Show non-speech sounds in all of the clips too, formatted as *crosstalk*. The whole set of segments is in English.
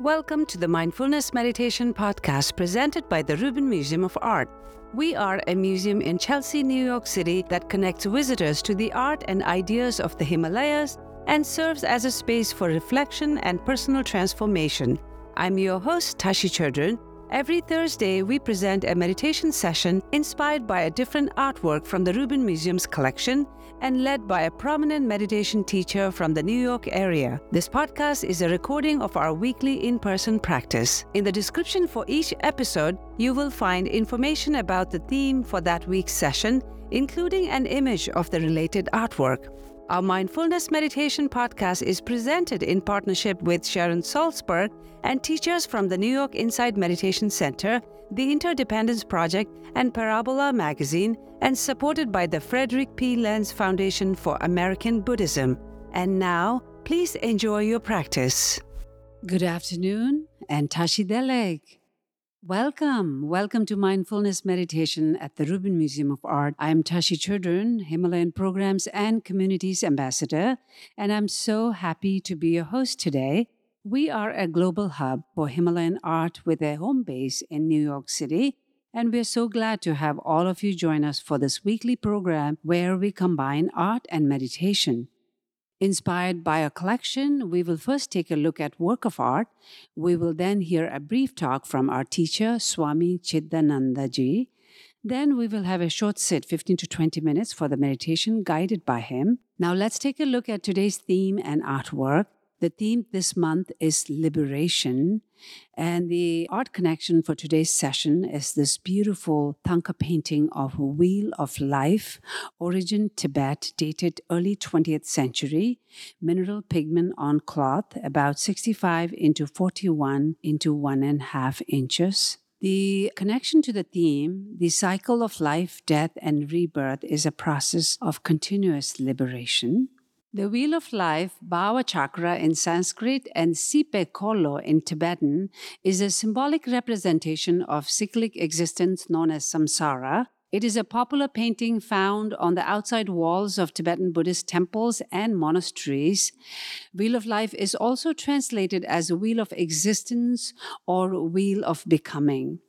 Welcome to the Mindfulness Meditation Podcast presented by the Rubin Museum of Art. We are a museum in Chelsea, New York City that connects visitors to the art and ideas of the Himalayas and serves as a space for reflection and personal transformation. I'm your host, Tashi Chodron. Every Thursday, we present a meditation session inspired by a different artwork from the Rubin Museum's collection and led by a prominent meditation teacher from the New York area. This podcast is a recording of our weekly in person practice. In the description for each episode, you will find information about the theme for that week's session, including an image of the related artwork. Our Mindfulness Meditation podcast is presented in partnership with Sharon Salzberg and teachers from the New York Insight Meditation Center, the Interdependence Project, and Parabola Magazine, and supported by the Frederick P. Lenz Foundation for American Buddhism. And now, please enjoy your practice. Good afternoon, and Tashi Deleg. Welcome. Welcome to Mindfulness Meditation at the Rubin Museum of Art. I'm Tashi Chodron, Himalayan Programs and Communities Ambassador, and I'm so happy to be your host today. We are a global hub for Himalayan art with a home base in New York City, and we're so glad to have all of you join us for this weekly program where we combine art and meditation. Inspired by a collection, we will first take a look at work of art. We will then hear a brief talk from our teacher, Swami Chidananda ji. Then we will have a short sit, 15 to 20 minutes, for the meditation guided by him. Now let's take a look at today's theme and artwork. The theme this month is liberation. And the art connection for today's session is this beautiful Thangka painting of Wheel of Life, origin Tibet, dated early 20th century, mineral pigment on cloth, about 65 into 41 into one and a half inches. The connection to the theme, the cycle of life, death, and rebirth, is a process of continuous liberation. The Wheel of Life, Bhava Chakra in Sanskrit and Sipe Kolo in Tibetan, is a symbolic representation of cyclic existence known as samsara. It is a popular painting found on the outside walls of Tibetan Buddhist temples and monasteries. Wheel of Life is also translated as Wheel of Existence or Wheel of Becoming.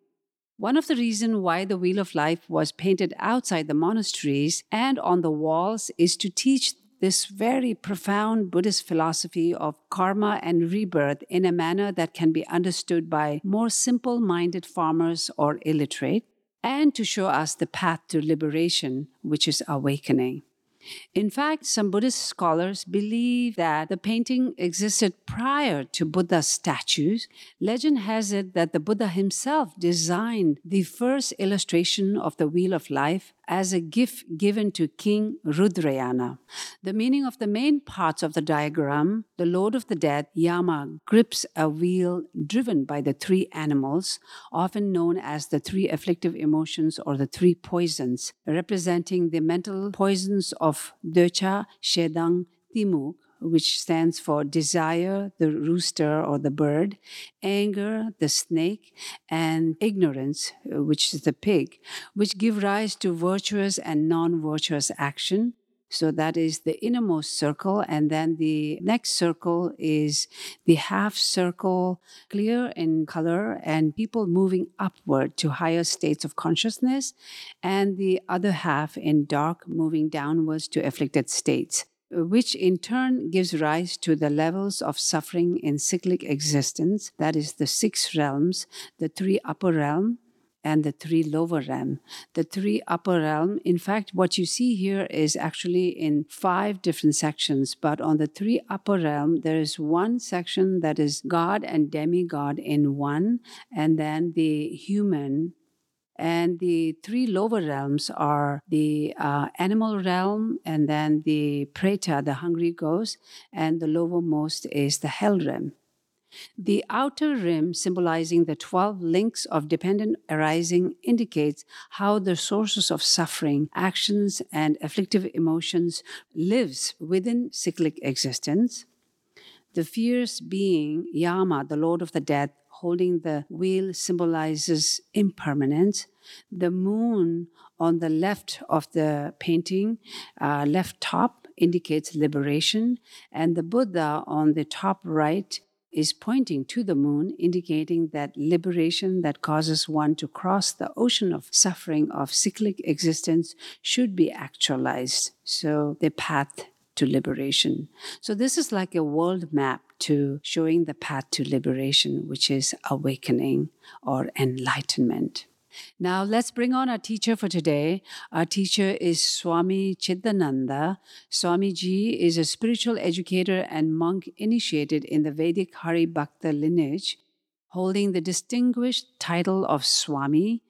One of the reasons why the Wheel of Life was painted outside the monasteries and on the walls is to teach this very profound Buddhist philosophy of karma and rebirth in a manner that can be understood by more simple minded farmers or illiterate, and to show us the path to liberation, which is awakening. In fact, some Buddhist scholars believe that the painting existed prior to Buddha's statues. Legend has it that the Buddha himself designed the first illustration of the Wheel of Life as a gift given to King Rudrayana. The meaning of the main parts of the diagram the Lord of the Dead, Yama, grips a wheel driven by the three animals, often known as the three afflictive emotions or the three poisons, representing the mental poisons of Döcha, Shedang, Timuk, which stands for desire, the rooster or the bird, anger, the snake, and ignorance, uh, which is the pig, which give rise to virtuous and non virtuous action. So that is the innermost circle. And then the next circle is the half circle, clear in color, and people moving upward to higher states of consciousness. And the other half in dark, moving downwards to afflicted states which in turn gives rise to the levels of suffering in cyclic existence, that is, the six realms, the three upper realm, and the three lower realm. The three upper realm, in fact, what you see here is actually in five different sections, but on the three upper realm, there is one section that is God and demigod in one, and then the human and the three lower realms are the uh, animal realm, and then the preta, the hungry ghost, and the lowermost is the hell realm. The outer rim, symbolizing the 12 links of dependent arising, indicates how the sources of suffering, actions, and afflictive emotions lives within cyclic existence. The fierce being, Yama, the Lord of the Dead, holding the wheel symbolizes impermanence. The moon on the left of the painting, uh, left top, indicates liberation, and the Buddha on the top right is pointing to the moon, indicating that liberation that causes one to cross the ocean of suffering of cyclic existence should be actualized. So, the path to liberation. So, this is like a world map to showing the path to liberation, which is awakening or enlightenment. Now, let's bring on our teacher for today. Our teacher is Swami Chidananda. Swamiji is a spiritual educator and monk initiated in the Vedic Hari Bhakta lineage, holding the distinguished title of Swami.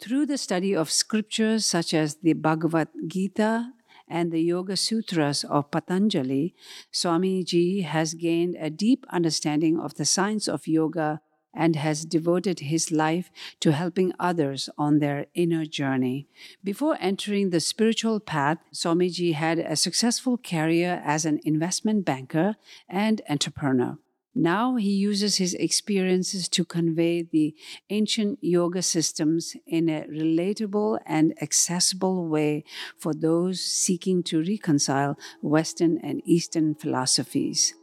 Through the study of scriptures such as the Bhagavad Gita and the Yoga Sutras of Patanjali, Swamiji has gained a deep understanding of the science of yoga and has devoted his life to helping others on their inner journey. Before entering the spiritual path, Swamiji had a successful career as an investment banker and entrepreneur. Now he uses his experiences to convey the ancient yoga systems in a relatable and accessible way for those seeking to reconcile Western and Eastern philosophies.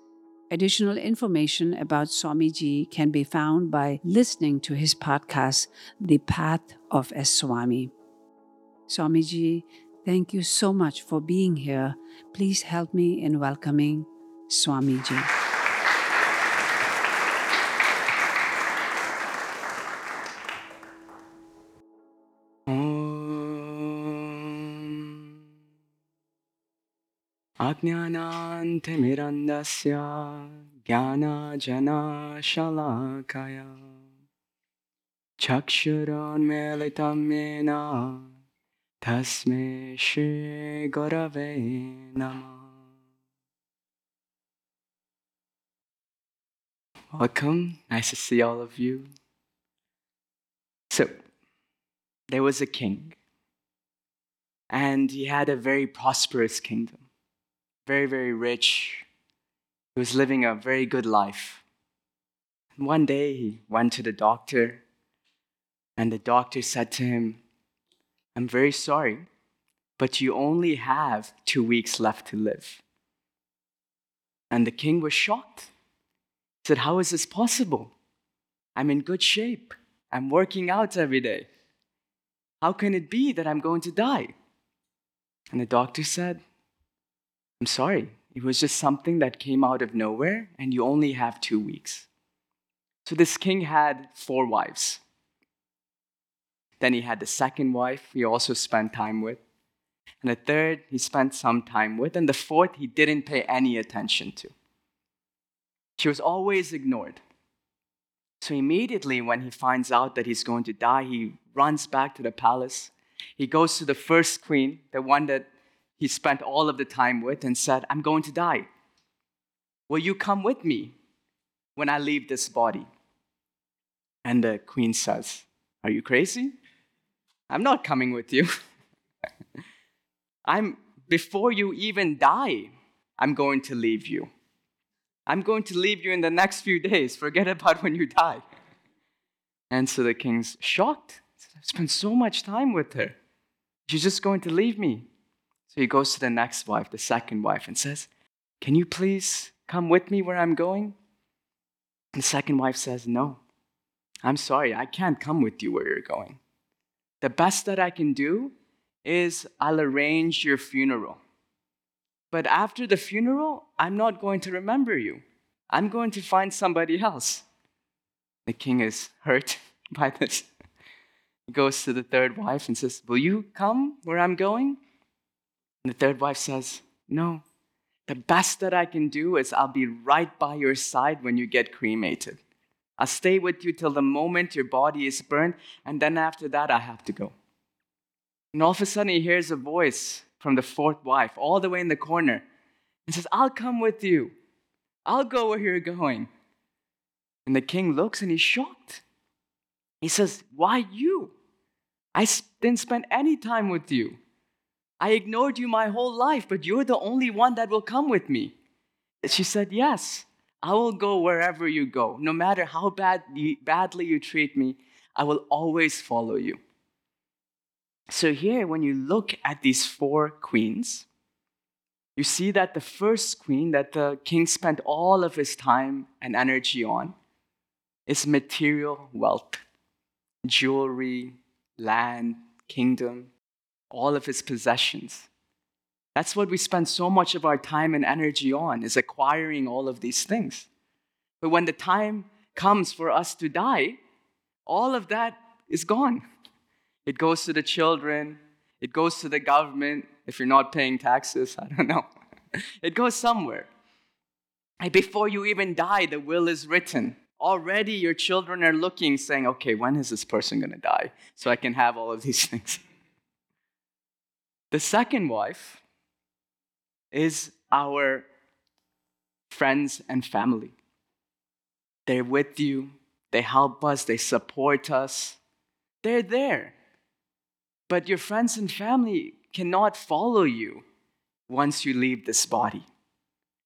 Additional information about Swamiji can be found by listening to his podcast, The Path of a Swami. Swamiji, thank you so much for being here. Please help me in welcoming Swamiji. अज्ञानान्तमिरन्दस्य ज्ञानजनशलाकया चक्षुरोन्मेलितं येन तस्मै श्रीगुरवे नमः Welcome. Nice to see all of you. So, there was a king, and he had a very prosperous kingdom very, very rich. He was living a very good life. One day he went to the doctor, and the doctor said to him, I'm very sorry, but you only have two weeks left to live. And the king was shocked. He said, How is this possible? I'm in good shape. I'm working out every day. How can it be that I'm going to die? And the doctor said, I'm sorry, it was just something that came out of nowhere, and you only have two weeks. So this king had four wives. Then he had the second wife he also spent time with. And the third he spent some time with. And the fourth he didn't pay any attention to. She was always ignored. So immediately, when he finds out that he's going to die, he runs back to the palace. He goes to the first queen, the one that he spent all of the time with and said, I'm going to die. Will you come with me when I leave this body? And the queen says, Are you crazy? I'm not coming with you. *laughs* I'm before you even die, I'm going to leave you. I'm going to leave you in the next few days. Forget *laughs* about when you die. And so the king's shocked. I've spent so much time with her. She's just going to leave me. So he goes to the next wife, the second wife, and says, Can you please come with me where I'm going? And the second wife says, No, I'm sorry, I can't come with you where you're going. The best that I can do is I'll arrange your funeral. But after the funeral, I'm not going to remember you. I'm going to find somebody else. The king is hurt *laughs* by this. He goes to the third wife and says, Will you come where I'm going? And the third wife says, No, the best that I can do is I'll be right by your side when you get cremated. I'll stay with you till the moment your body is burned, and then after that, I have to go. And all of a sudden, he hears a voice from the fourth wife, all the way in the corner, and says, I'll come with you. I'll go where you're going. And the king looks and he's shocked. He says, Why you? I didn't spend any time with you. I ignored you my whole life, but you're the only one that will come with me. She said, Yes, I will go wherever you go. No matter how bad you, badly you treat me, I will always follow you. So, here, when you look at these four queens, you see that the first queen that the king spent all of his time and energy on is material wealth, jewelry, land, kingdom, all of his possessions. That's what we spend so much of our time and energy on, is acquiring all of these things. But when the time comes for us to die, all of that is gone. It goes to the children, it goes to the government. If you're not paying taxes, I don't know. *laughs* It goes somewhere. And before you even die, the will is written. Already your children are looking, saying, okay, when is this person going to die? So I can have all of these *laughs* things. The second wife is our friends and family. They're with you, they help us, they support us, they're there. But your friends and family cannot follow you once you leave this body,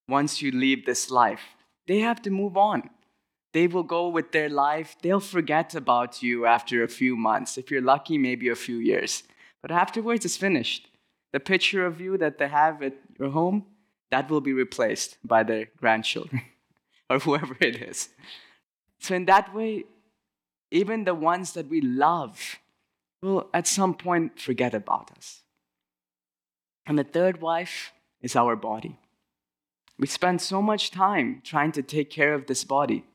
once you leave this life. They have to move on. They will go with their life. They'll forget about you after a few months. If you're lucky, maybe a few years. But afterwards, it's finished. The picture of you that they have at your home, that will be replaced by their grandchildren *laughs* or whoever it is. So, in that way, even the ones that we love will at some point forget about us. And the third wife is our body. We spend so much time trying to take care of this body.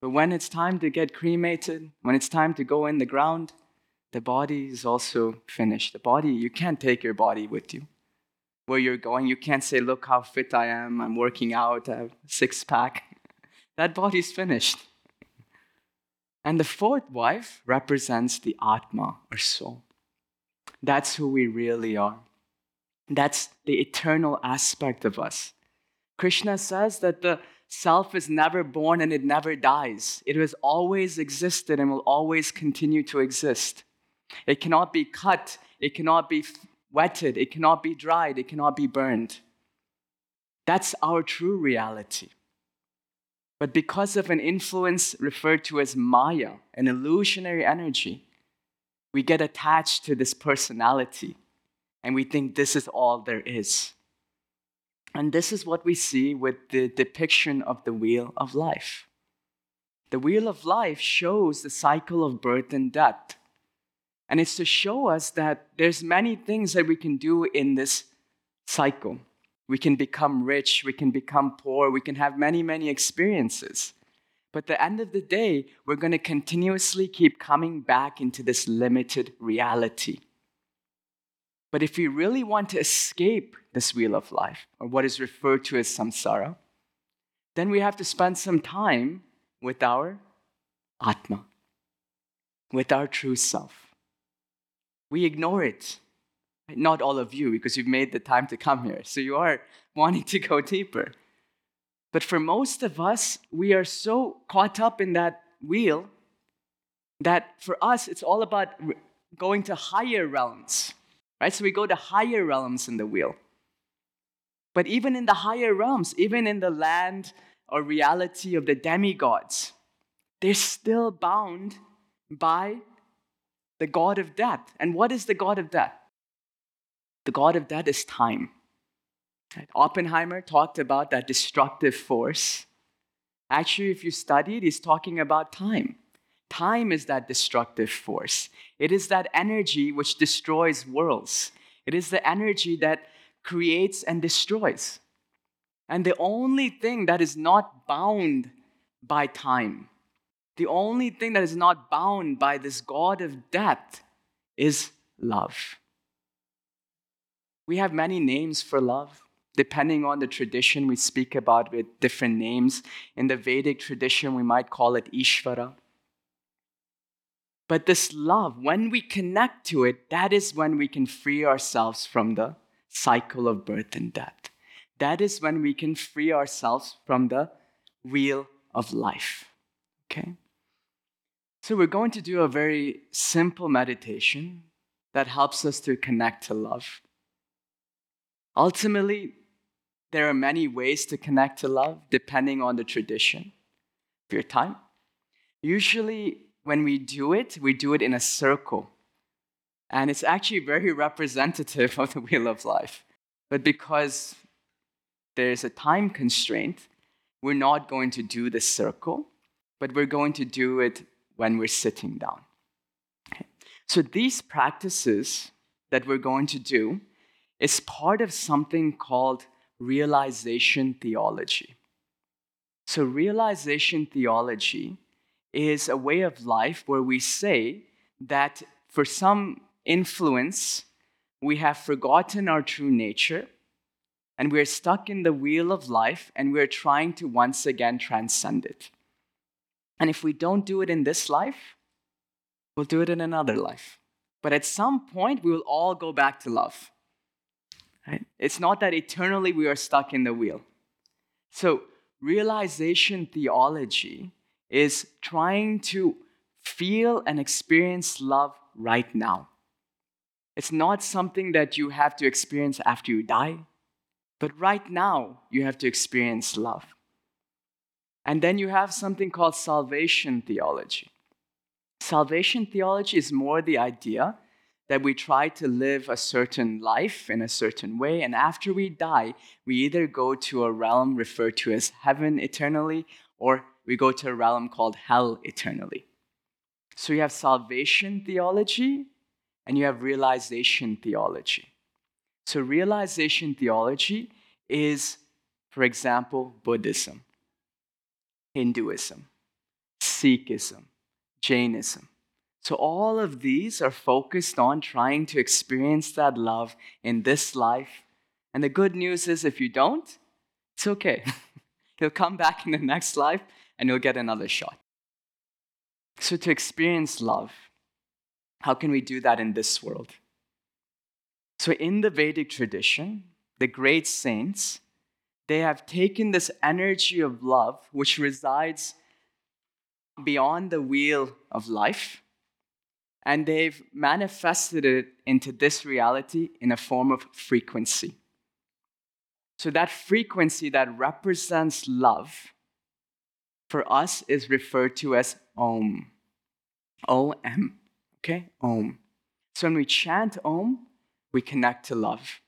But when it's time to get cremated, when it's time to go in the ground, the body is also finished. The body, you can't take your body with you. Where you're going, you can't say, Look how fit I am, I'm working out, I have six pack. *laughs* That body's finished. And the fourth wife represents the Atma or soul. That's who we really are. That's the eternal aspect of us. Krishna says that the self is never born and it never dies. It has always existed and will always continue to exist. It cannot be cut, it cannot be wetted, it cannot be dried, it cannot be burned. That's our true reality. But because of an influence referred to as Maya, an illusionary energy, we get attached to this personality and we think this is all there is. And this is what we see with the depiction of the wheel of life. The wheel of life shows the cycle of birth and death. And it's to show us that there's many things that we can do in this cycle. We can become rich, we can become poor, we can have many, many experiences. But at the end of the day, we're going to continuously keep coming back into this limited reality. But if we really want to escape this wheel of life, or what is referred to as samsara, then we have to spend some time with our Atma, with our true self. We ignore it. Not all of you, because you've made the time to come here. So you are wanting to go deeper. But for most of us, we are so caught up in that wheel that for us, it's all about going to higher realms right? So we go to higher realms in the wheel. But even in the higher realms, even in the land or reality of the demigods, they're still bound by the God of death. And what is the God of death? The God of death is time. Oppenheimer talked about that destructive force. Actually, if you study it, he's talking about time. Time is that destructive force. It is that energy which destroys worlds. It is the energy that creates and destroys. And the only thing that is not bound by time, the only thing that is not bound by this God of death is love. We have many names for love. Depending on the tradition, we speak about with different names. In the Vedic tradition, we might call it Ishvara. But this love, when we connect to it, that is when we can free ourselves from the cycle of birth and death. That is when we can free ourselves from the wheel of life. Okay? So, we're going to do a very simple meditation that helps us to connect to love. Ultimately, there are many ways to connect to love depending on the tradition of your time. Usually, when we do it, we do it in a circle. And it's actually very representative of the wheel of life. But because there's a time constraint, we're not going to do the circle, but we're going to do it when we're sitting down. Okay. So these practices that we're going to do is part of something called realization theology. So, realization theology is a way of life where we say that for some influence, we have forgotten our true nature and we're stuck in the wheel of life and we're trying to once again transcend it. And if we don't do it in this life, we'll do it in another life. But at some point, we will all go back to love. Right? It's not that eternally we are stuck in the wheel. So, realization theology is trying to feel and experience love right now. It's not something that you have to experience after you die, but right now you have to experience love. And then you have something called salvation theology. Salvation theology is more the idea that we try to live a certain life in a certain way, and after we die, we either go to a realm referred to as heaven eternally, or we go to a realm called hell eternally. So you have salvation theology and you have realization theology. So, realization theology is, for example, Buddhism, Hinduism, Sikhism, Jainism. So, all of these are focused on trying to experience that love in this life. And the good news is, if you don't, it's okay. *laughs* You'll come back in the next life and you'll get another shot. So, to experience love, how can we do that in this world? So, in the Vedic tradition, the great saints, they have taken this energy of love, which resides beyond the wheel of life, and they've manifested it into this reality in a form of frequency. So, that frequency that represents love for us is referred to as Om. O M. Okay? Om. So, when we chant Om, we connect to love.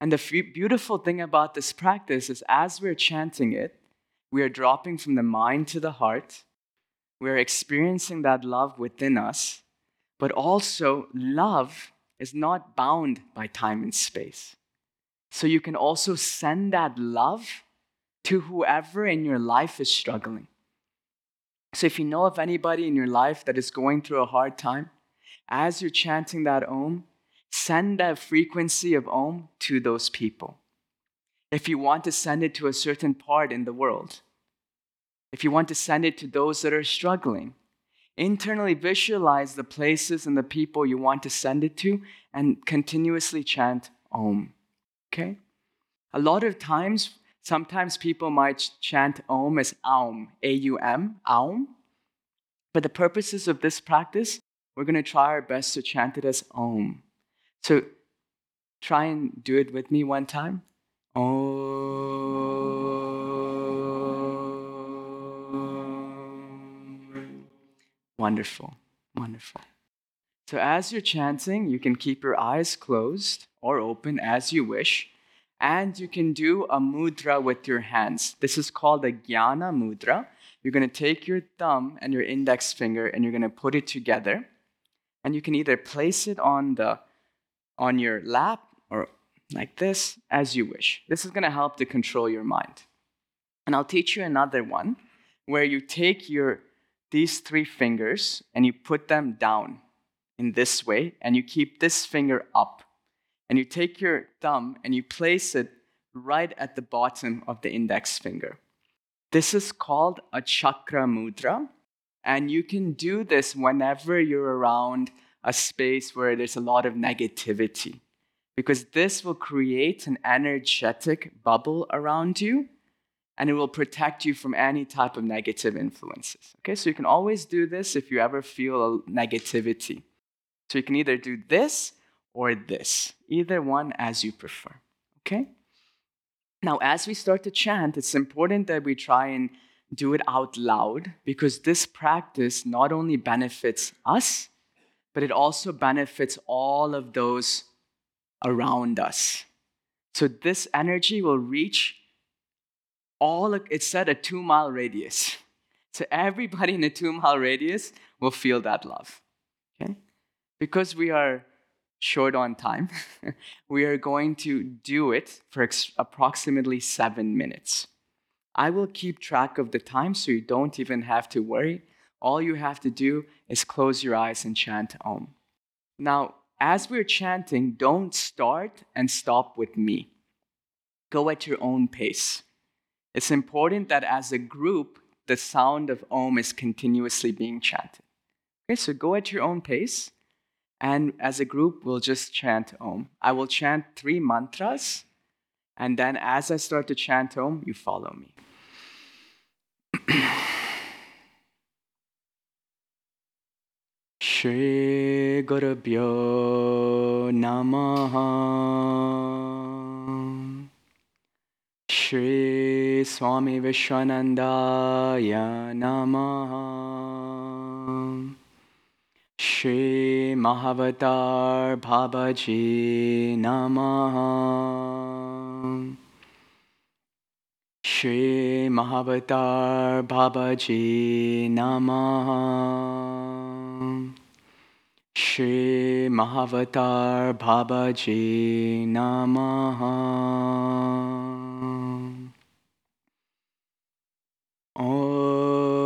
And the f- beautiful thing about this practice is as we're chanting it, we are dropping from the mind to the heart. We're experiencing that love within us, but also love is not bound by time and space. So you can also send that love to whoever in your life is struggling. So if you know of anybody in your life that is going through a hard time, as you're chanting that Om, send that frequency of Om to those people. If you want to send it to a certain part in the world, if you want to send it to those that are struggling, internally visualize the places and the people you want to send it to and continuously chant Om. Okay? A lot of times, sometimes people might chant Om as Aum, A U M, Aum. For the purposes of this practice, we're going to try our best to chant it as Om. So try and do it with me one time. Om. Wonderful, wonderful. So as you're chanting, you can keep your eyes closed or open as you wish. And you can do a mudra with your hands. This is called a jnana mudra. You're going to take your thumb and your index finger and you're going to put it together. And you can either place it on the on your lap or like this as you wish. This is going to help to control your mind. And I'll teach you another one where you take your these three fingers and you put them down in this way and you keep this finger up and you take your thumb and you place it right at the bottom of the index finger. This is called a chakra mudra, and you can do this whenever you're around a space where there's a lot of negativity, because this will create an energetic bubble around you and it will protect you from any type of negative influences. Okay, so you can always do this if you ever feel negativity. So you can either do this or this, either one as you prefer. Okay? Now, as we start to chant, it's important that we try and do it out loud because this practice not only benefits us, but it also benefits all of those around us. So, this energy will reach all it said a two mile radius. So everybody in a two mile radius will feel that love. Okay? Because we are short on time, *laughs* we are going to do it for ex- approximately seven minutes. I will keep track of the time so you don't even have to worry. All you have to do is close your eyes and chant Om. Now, as we're chanting, don't start and stop with me. Go at your own pace. It's important that as a group, the sound of Om is continuously being chanted. Okay, so go at your own pace, and as a group, we'll just chant Om. I will chant three mantras, and then as I start to chant Om, you follow me. *clears throat* Shri Gurubhyo Namaha Shri Swami Vishwanandaya Namaha Shri Mahavatar Babaji Namaha Shri Mahavatar Babaji Namaha. Shri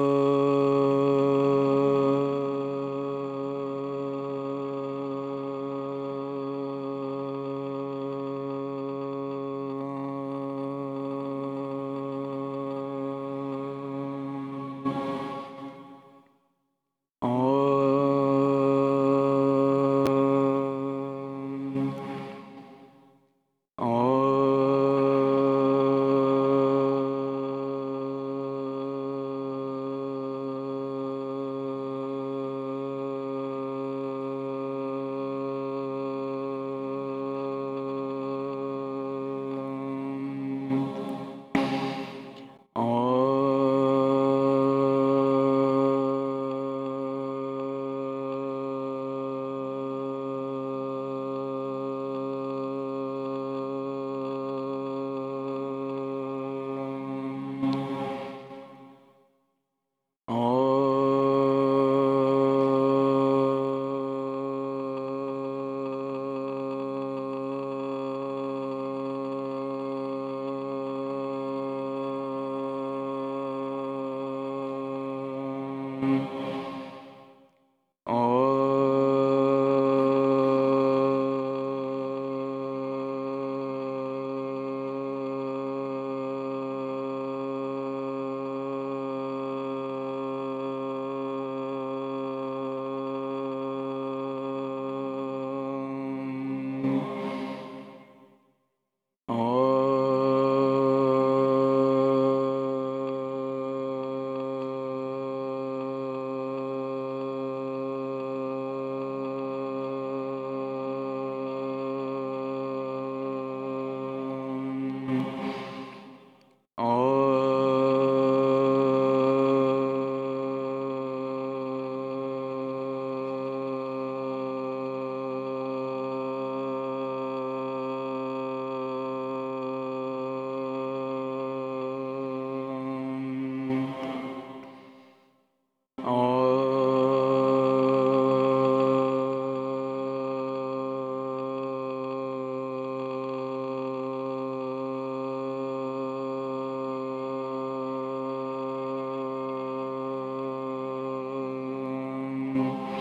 Mm-hmm.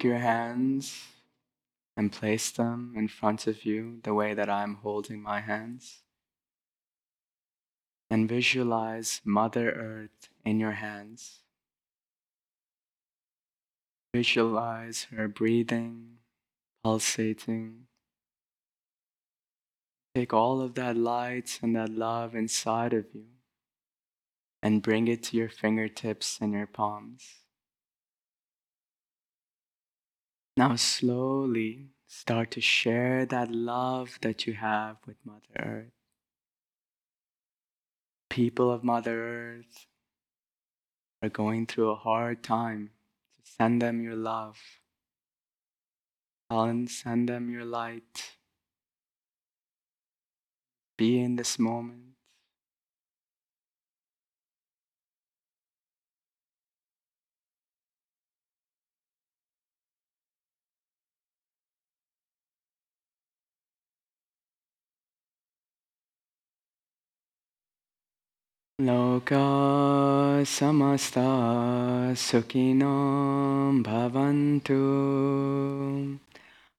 Take your hands and place them in front of you the way that I'm holding my hands. And visualize Mother Earth in your hands. Visualize her breathing, pulsating. Take all of that light and that love inside of you and bring it to your fingertips and your palms. Now, slowly start to share that love that you have with Mother Earth. People of Mother Earth are going through a hard time. So send them your love. And send them your light. Be in this moment. Loka samasta sukhinam bhavantu.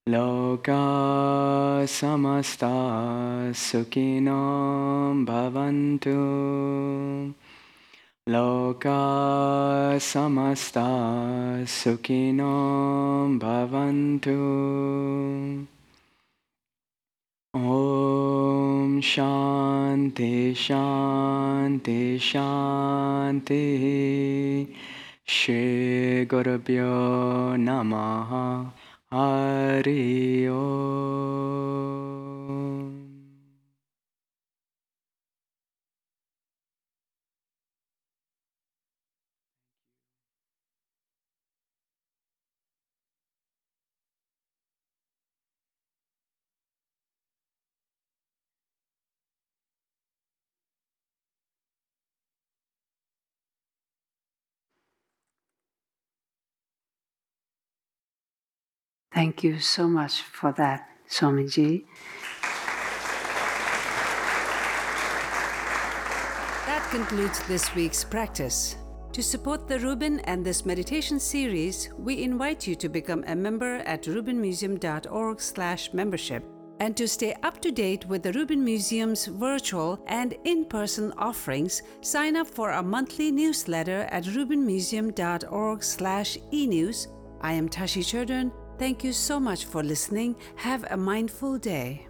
Loka samasta sukhinam bhavantu. Loka samasta sukhinam bhavantu. Om Shanti शांति शांति। श्री गुरुभ्यो नमः। हरि ओम। Thank you so much for that, Swamiji. That concludes this week's practice. To support the Rubin and this meditation series, we invite you to become a member at rubinmuseum.org/membership. And to stay up to date with the Rubin Museum's virtual and in-person offerings, sign up for our monthly newsletter at rubinmuseum.org/enews. I am Tashi Chodron. Thank you so much for listening. Have a mindful day.